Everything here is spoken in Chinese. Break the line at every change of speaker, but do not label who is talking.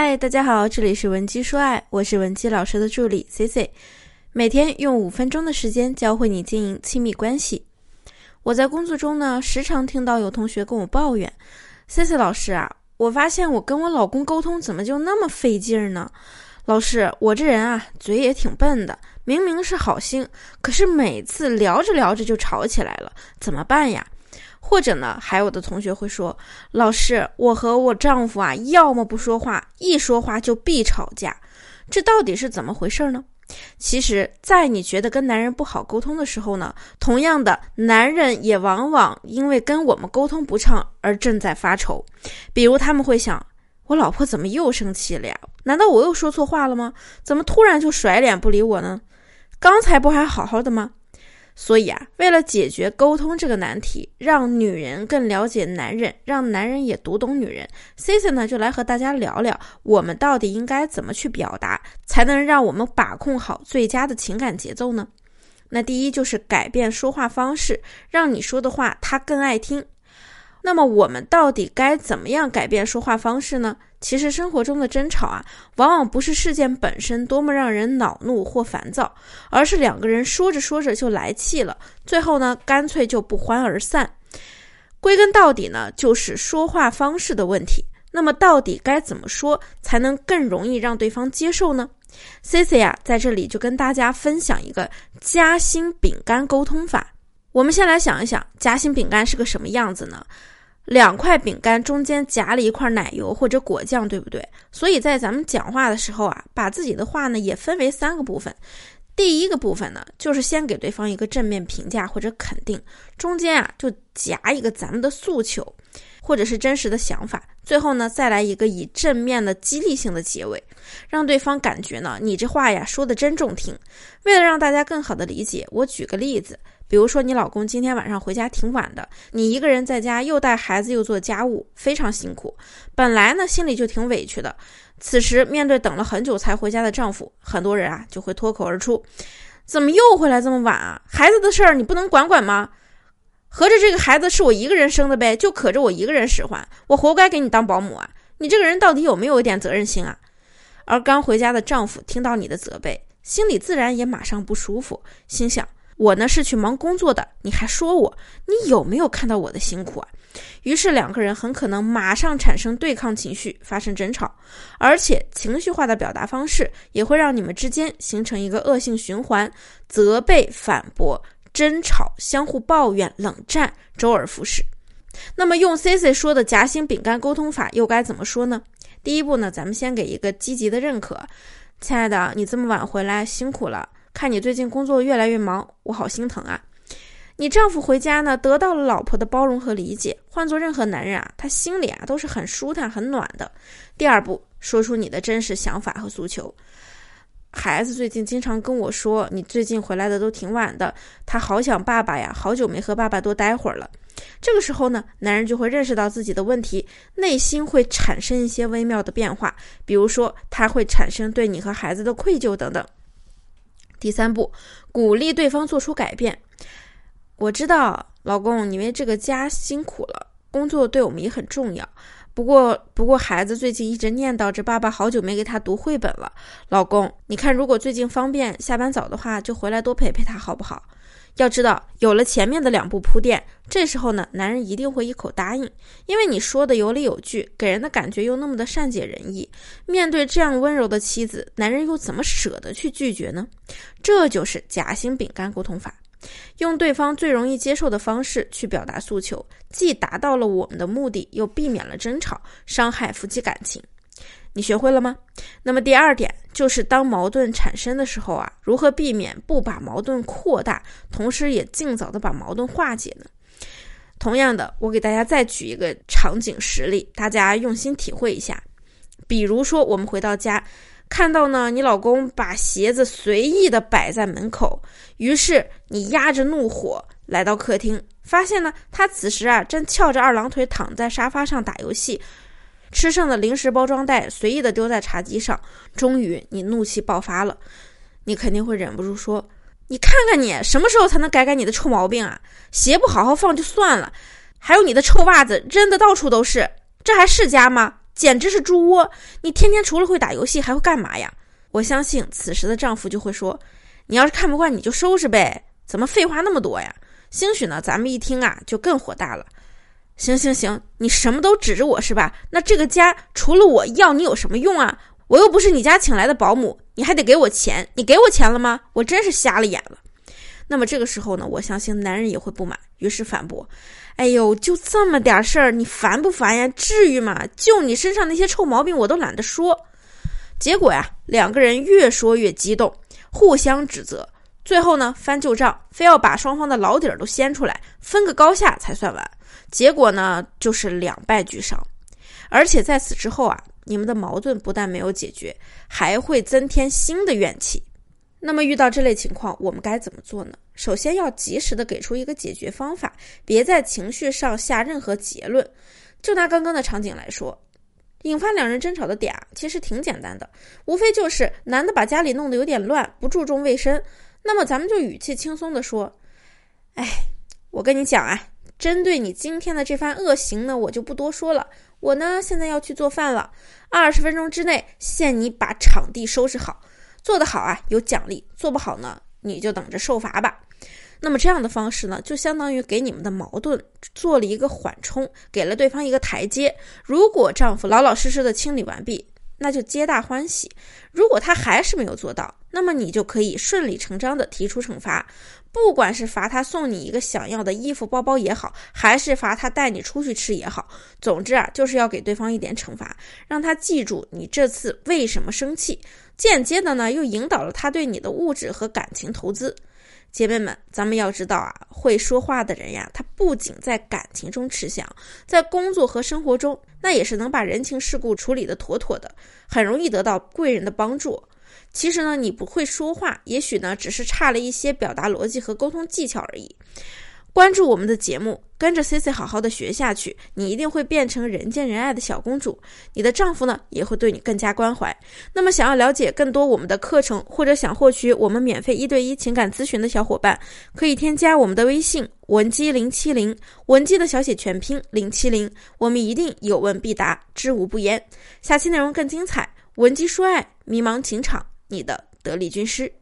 嗨，大家好，这里是文姬说爱，我是文姬老师的助理 C C，每天用五分钟的时间教会你经营亲密关系。我在工作中呢，时常听到有同学跟我抱怨：“C C 老师啊，我发现我跟我老公沟通怎么就那么费劲呢？老师，我这人啊，嘴也挺笨的，明明是好心，可是每次聊着聊着就吵起来了，怎么办呀？”或者呢，还有的同学会说：“老师，我和我丈夫啊，要么不说话，一说话就必吵架，这到底是怎么回事呢？”其实，在你觉得跟男人不好沟通的时候呢，同样的，男人也往往因为跟我们沟通不畅而正在发愁。比如他们会想：“我老婆怎么又生气了呀？难道我又说错话了吗？怎么突然就甩脸不理我呢？刚才不还好好的吗？”所以啊，为了解决沟通这个难题，让女人更了解男人，让男人也读懂女人，C C 呢就来和大家聊聊，我们到底应该怎么去表达，才能让我们把控好最佳的情感节奏呢？那第一就是改变说话方式，让你说的话他更爱听。那么我们到底该怎么样改变说话方式呢？其实生活中的争吵啊，往往不是事件本身多么让人恼怒或烦躁，而是两个人说着说着就来气了，最后呢，干脆就不欢而散。归根到底呢，就是说话方式的问题。那么到底该怎么说才能更容易让对方接受呢？C C 啊，在这里就跟大家分享一个夹心饼干沟通法。我们先来想一想，夹心饼干是个什么样子呢？两块饼干中间夹了一块奶油或者果酱，对不对？所以在咱们讲话的时候啊，把自己的话呢也分为三个部分。第一个部分呢，就是先给对方一个正面评价或者肯定，中间啊就夹一个咱们的诉求，或者是真实的想法，最后呢再来一个以正面的激励性的结尾，让对方感觉呢你这话呀说的真中听。为了让大家更好的理解，我举个例子。比如说，你老公今天晚上回家挺晚的，你一个人在家又带孩子又做家务，非常辛苦。本来呢，心里就挺委屈的。此时面对等了很久才回家的丈夫，很多人啊就会脱口而出：“怎么又回来这么晚啊？孩子的事儿你不能管管吗？合着这个孩子是我一个人生的呗，就可着我一个人使唤，我活该给你当保姆啊？你这个人到底有没有一点责任心啊？”而刚回家的丈夫听到你的责备，心里自然也马上不舒服，心想。我呢是去忙工作的，你还说我，你有没有看到我的辛苦啊？于是两个人很可能马上产生对抗情绪，发生争吵，而且情绪化的表达方式也会让你们之间形成一个恶性循环：责备、反驳、争吵、相互抱怨、冷战，周而复始。那么用 C C 说的夹心饼干沟通法又该怎么说呢？第一步呢，咱们先给一个积极的认可，亲爱的，你这么晚回来辛苦了。看你最近工作越来越忙，我好心疼啊！你丈夫回家呢，得到了老婆的包容和理解。换做任何男人啊，他心里啊都是很舒坦、很暖的。第二步，说出你的真实想法和诉求。孩子最近经常跟我说，你最近回来的都挺晚的，他好想爸爸呀，好久没和爸爸多待会儿了。这个时候呢，男人就会认识到自己的问题，内心会产生一些微妙的变化，比如说他会产生对你和孩子的愧疚等等。第三步，鼓励对方做出改变。我知道，老公，你为这个家辛苦了，工作对我们也很重要。不过，不过孩子最近一直念叨着爸爸好久没给他读绘本了。老公，你看，如果最近方便，下班早的话，就回来多陪陪他，好不好？要知道，有了前面的两步铺垫，这时候呢，男人一定会一口答应，因为你说的有理有据，给人的感觉又那么的善解人意。面对这样温柔的妻子，男人又怎么舍得去拒绝呢？这就是夹心饼干沟通法，用对方最容易接受的方式去表达诉求，既达到了我们的目的，又避免了争吵，伤害夫妻感情。你学会了吗？那么第二点就是，当矛盾产生的时候啊，如何避免不把矛盾扩大，同时也尽早的把矛盾化解呢？同样的，我给大家再举一个场景实例，大家用心体会一下。比如说，我们回到家，看到呢，你老公把鞋子随意的摆在门口，于是你压着怒火来到客厅，发现呢，他此时啊正翘着二郎腿躺在沙发上打游戏。吃剩的零食包装袋随意的丢在茶几上，终于你怒气爆发了，你肯定会忍不住说：“你看看你什么时候才能改改你的臭毛病啊？鞋不好好放就算了，还有你的臭袜子扔的到处都是，这还是家吗？简直是猪窝！你天天除了会打游戏还会干嘛呀？我相信此时的丈夫就会说：“你要是看不惯，你就收拾呗，怎么废话那么多呀？”兴许呢，咱们一听啊，就更火大了。行行行，你什么都指着我是吧？那这个家除了我要你有什么用啊？我又不是你家请来的保姆，你还得给我钱。你给我钱了吗？我真是瞎了眼了。那么这个时候呢，我相信男人也会不满，于是反驳：“哎呦，就这么点事儿，你烦不烦呀？至于吗？就你身上那些臭毛病，我都懒得说。”结果呀，两个人越说越激动，互相指责，最后呢，翻旧账，非要把双方的老底儿都掀出来，分个高下才算完。结果呢，就是两败俱伤，而且在此之后啊，你们的矛盾不但没有解决，还会增添新的怨气。那么遇到这类情况，我们该怎么做呢？首先要及时的给出一个解决方法，别在情绪上下任何结论。就拿刚刚的场景来说，引发两人争吵的点啊，其实挺简单的，无非就是男的把家里弄得有点乱，不注重卫生。那么咱们就语气轻松的说：“哎，我跟你讲啊。”针对你今天的这番恶行呢，我就不多说了。我呢，现在要去做饭了，二十分钟之内限你把场地收拾好，做得好啊有奖励，做不好呢你就等着受罚吧。那么这样的方式呢，就相当于给你们的矛盾做了一个缓冲，给了对方一个台阶。如果丈夫老老实实的清理完毕。那就皆大欢喜。如果他还是没有做到，那么你就可以顺理成章的提出惩罚，不管是罚他送你一个想要的衣服、包包也好，还是罚他带你出去吃也好，总之啊，就是要给对方一点惩罚，让他记住你这次为什么生气，间接的呢，又引导了他对你的物质和感情投资。姐妹们，咱们要知道啊，会说话的人呀，他不仅在感情中吃香，在工作和生活中，那也是能把人情世故处理的妥妥的，很容易得到贵人的帮助。其实呢，你不会说话，也许呢，只是差了一些表达逻辑和沟通技巧而已。关注我们的节目，跟着 C C 好好的学下去，你一定会变成人见人爱的小公主。你的丈夫呢，也会对你更加关怀。那么，想要了解更多我们的课程，或者想获取我们免费一对一情感咨询的小伙伴，可以添加我们的微信文姬零七零，文姬的小写全拼零七零，我们一定有问必答，知无不言。下期内容更精彩，文姬说爱，迷茫情场，你的得力军师。